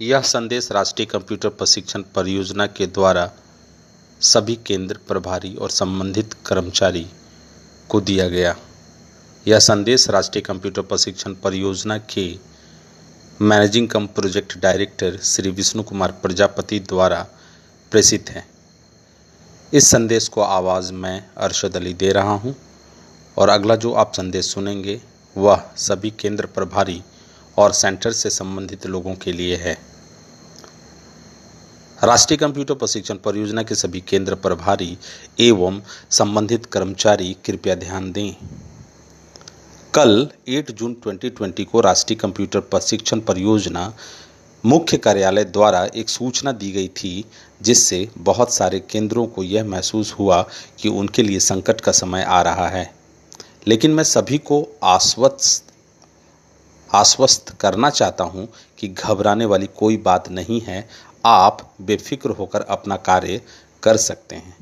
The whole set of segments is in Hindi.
यह संदेश राष्ट्रीय कंप्यूटर प्रशिक्षण परियोजना के द्वारा सभी केंद्र प्रभारी और संबंधित कर्मचारी को दिया गया। यह संदेश राष्ट्रीय कंप्यूटर प्रशिक्षण परियोजना के managing cum project director Shri Vishnu Kumar Prajapati द्वारा प्रेषित है। इस संदेश को आवाज़ मैं अरशद अली दे रहा हूँ और अगला जो आप संदेश सुनेंगे वह सभी केंद्र प्रभारी और सेंटर से संबंधित लोगों के लिए है। राष्ट्रीय कंप्यूटर प्रशिक्षण परियोजना के सभी केंद्र प्रभारी एवं संबंधित कर्मचारी कृपया ध्यान दें। कल 8 जून 2020 को राष्ट्रीय कंप्यूटर प्रशिक्षण परियोजना मुख्य कार्यालय द्वारा एक सूचना दी गई थी, जिससे बहुत सारे केंद्रों को यह महसूस हुआ कि उनके लिए संकट का समय आ रहा है। लेकिन मैं सभी को आश्वस्त आश्वस्त करना चाहता हूँ कि घबराने वाली कोई बात नहीं है। आप बेफिक्र होकर अपना कार्य कर सकते हैं।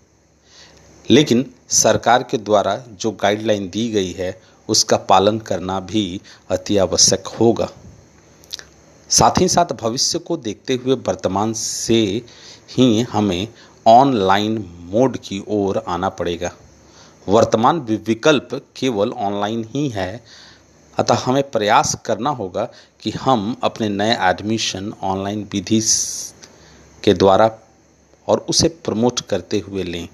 लेकिन सरकार के द्वारा जो गाइडलाइन दी गई है, उसका पालन करना भी अति आवश्यक होगा। साथ ही साथ भविष्य को देखते हुए वर्तमान से ही हमें ऑनलाइन मोड की ओर आना पड़ेगा। वर्तमान विकल्प केवल ऑनलाइन ही है। अतः हमें प्रयास करना होगा कि हम अपने नए एडमिशन ऑनलाइन विधि के द्वारा और उसे प्रमोट करते हुए लें,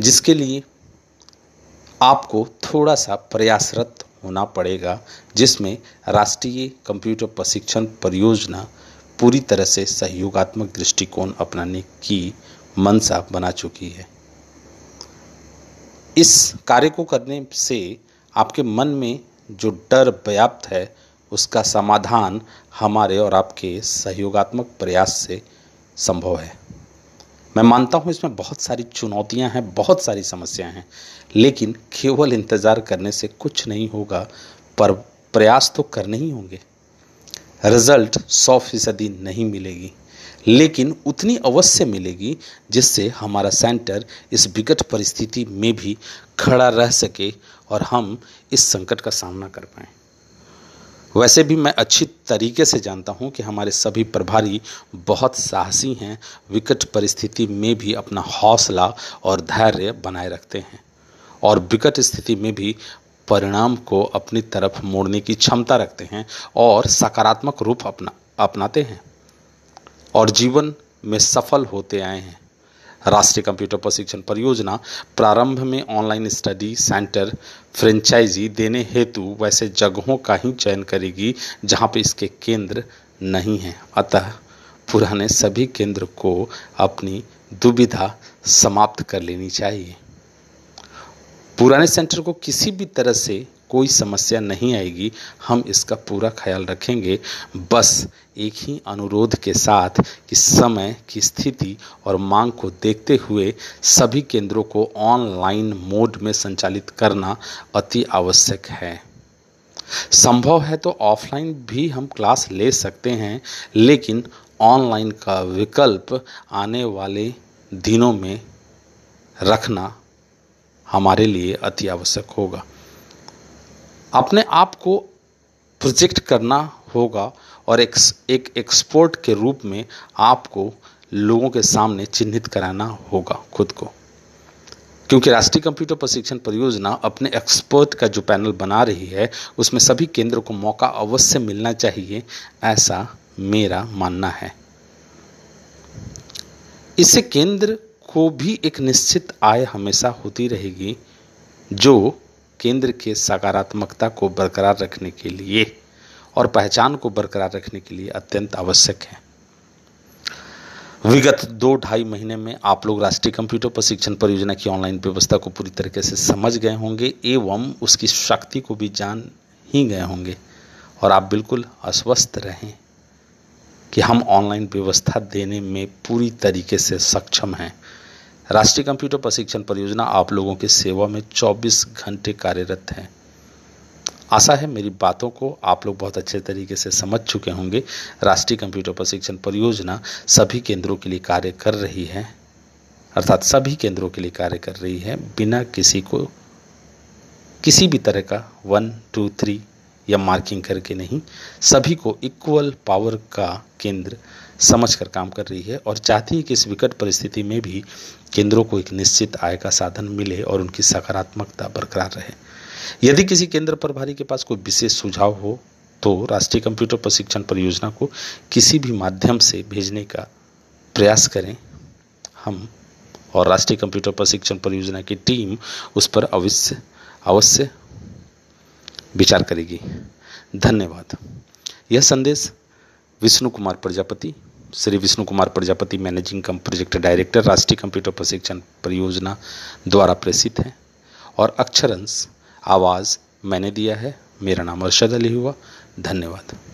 जिसके लिए आपको थोड़ा सा प्रयासरत होना पड़ेगा, जिसमें राष्ट्रीय कंप्यूटर प्रशिक्षण परियोजना पूरी तरह से सहयोगात्मक दृष्टिकोण अपनाने की मनसा बना चुकी है। इस कार्य को करने से आपके मन में जो डर व्याप्त है, उसका समाधान हमारे और आपके सहयोगात्मक प्रयास से संभव है। मैं मानता हूँ इसमें बहुत सारी चुनौतियाँ हैं, बहुत सारी समस्याएँ हैं, लेकिन केवल इंतज़ार करने से कुछ नहीं होगा, पर प्रयास तो करने ही होंगे। रिज़ल्ट सौ फ़ीसदी नहीं मिलेगी, लेकिन उतनी अवश्य मिलेगी जिससे हमारा सेंटर इस विकट परिस्थिति में भी खड़ा रह सके और हम इस संकट का सामना कर पाएँ। वैसे भी मैं अच्छी तरीके से जानता हूँ कि हमारे सभी प्रभारी बहुत साहसी हैं, विकट परिस्थिति में भी अपना हौसला और धैर्य बनाए रखते हैं और विकट स्थिति में भी परिणाम को अपनी तरफ़ मोड़ने की क्षमता रखते हैं और सकारात्मक रूप अपना, अपनाते हैं और जीवन में सफल होते आए हैं। राष्ट्रीय कंप्यूटर प्रशिक्षण परियोजना प्रारंभ में ऑनलाइन स्टडी सेंटर फ्रेंचाइजी देने हेतु वैसे जगहों का ही चयन करेगी, जहाँ पे इसके केंद्र नहीं हैं। अतः पुराने सभी केंद्र को अपनी दुविधा समाप्त कर लेनी चाहिए। पुराने सेंटर को किसी भी तरह से कोई समस्या नहीं आएगी, हम इसका पूरा ख्याल रखेंगे। बस एक ही अनुरोध के साथ कि समय की स्थिति और मांग को देखते हुए सभी केंद्रों को ऑनलाइन मोड में संचालित करना अति आवश्यक है। संभव है तो ऑफलाइन भी हम क्लास ले सकते हैं, लेकिन ऑनलाइन का विकल्प आने वाले दिनों में रखना हमारे लिए अति आवश्यक होगा। अपने आप को प्रोजेक्ट करना होगा और एक एक एक्सपोर्ट के रूप में आपको लोगों के सामने चिन्हित कराना होगा खुद को। क्योंकि राष्ट्रीय कंप्यूटर प्रशिक्षण परियोजना अपने एक्सपर्ट का जो पैनल बना रही है, उसमें सभी केंद्रों को मौका अवश्य मिलना चाहिए, ऐसा मेरा मानना है। इससे केंद्र को भी एक निश्चित आय हमेशा होती रहेगी, जो केंद्र के सकारात्मकता को बरकरार रखने के लिए और पहचान को बरकरार रखने के लिए अत्यंत आवश्यक है। विगत दो ढाई महीने में आप लोग राष्ट्रीय कंप्यूटर प्रशिक्षण परियोजना की ऑनलाइन व्यवस्था को पूरी तरीके से समझ गए होंगे एवं उसकी शक्ति को भी जान ही गए होंगे और आप बिल्कुल अस्वस्थ रहें कि हम ऑनलाइन व्यवस्था देने में पूरी तरीके से सक्षम हैं। राष्ट्रीय कंप्यूटर प्रशिक्षण परियोजना आप लोगों की सेवा में 24 घंटे कार्यरत है। आशा है मेरी बातों को आप लोग बहुत अच्छे तरीके से समझ चुके होंगे। राष्ट्रीय कंप्यूटर प्रशिक्षण परियोजना सभी केंद्रों के लिए कार्य कर रही है, अर्थात सभी केंद्रों के लिए कार्य कर रही है, बिना किसी को, किसी भी तरह का वन, टू, थ्री या मार्किंग करके नहीं, सभी को इक्वल पावर का केंद्र समझकर काम कर रही है। और चाहती है कि इस विकट परिस्थिति में भी केंद्रों को एक निश्चित आय का साधन मिले और उनकी सकारात्मकता बरकरार रहे। यदि किसी केंद्र प्रभारी के पास कोई विशेष सुझाव हो तो राष्ट्रीय कंप्यूटर प्रशिक्षण परियोजना को किसी भी माध्यम से भेजने का प्रयास करें। हम और राष्ट्रीय कंप्यूटर प्रशिक्षण परियोजना की टीम उस पर अवश्य अवश्य विचार करेगी। धन्यवाद। यह संदेश Vishnu Kumar Prajapati Shri Vishnu Kumar Prajapati managing cum project director, राष्ट्रीय कंप्यूटर प्रशिक्षण परियोजना द्वारा प्रेषित है। और अक्षरंश आवाज़ मैंने दिया है। मेरा नाम अरशद अली हुआ। धन्यवाद।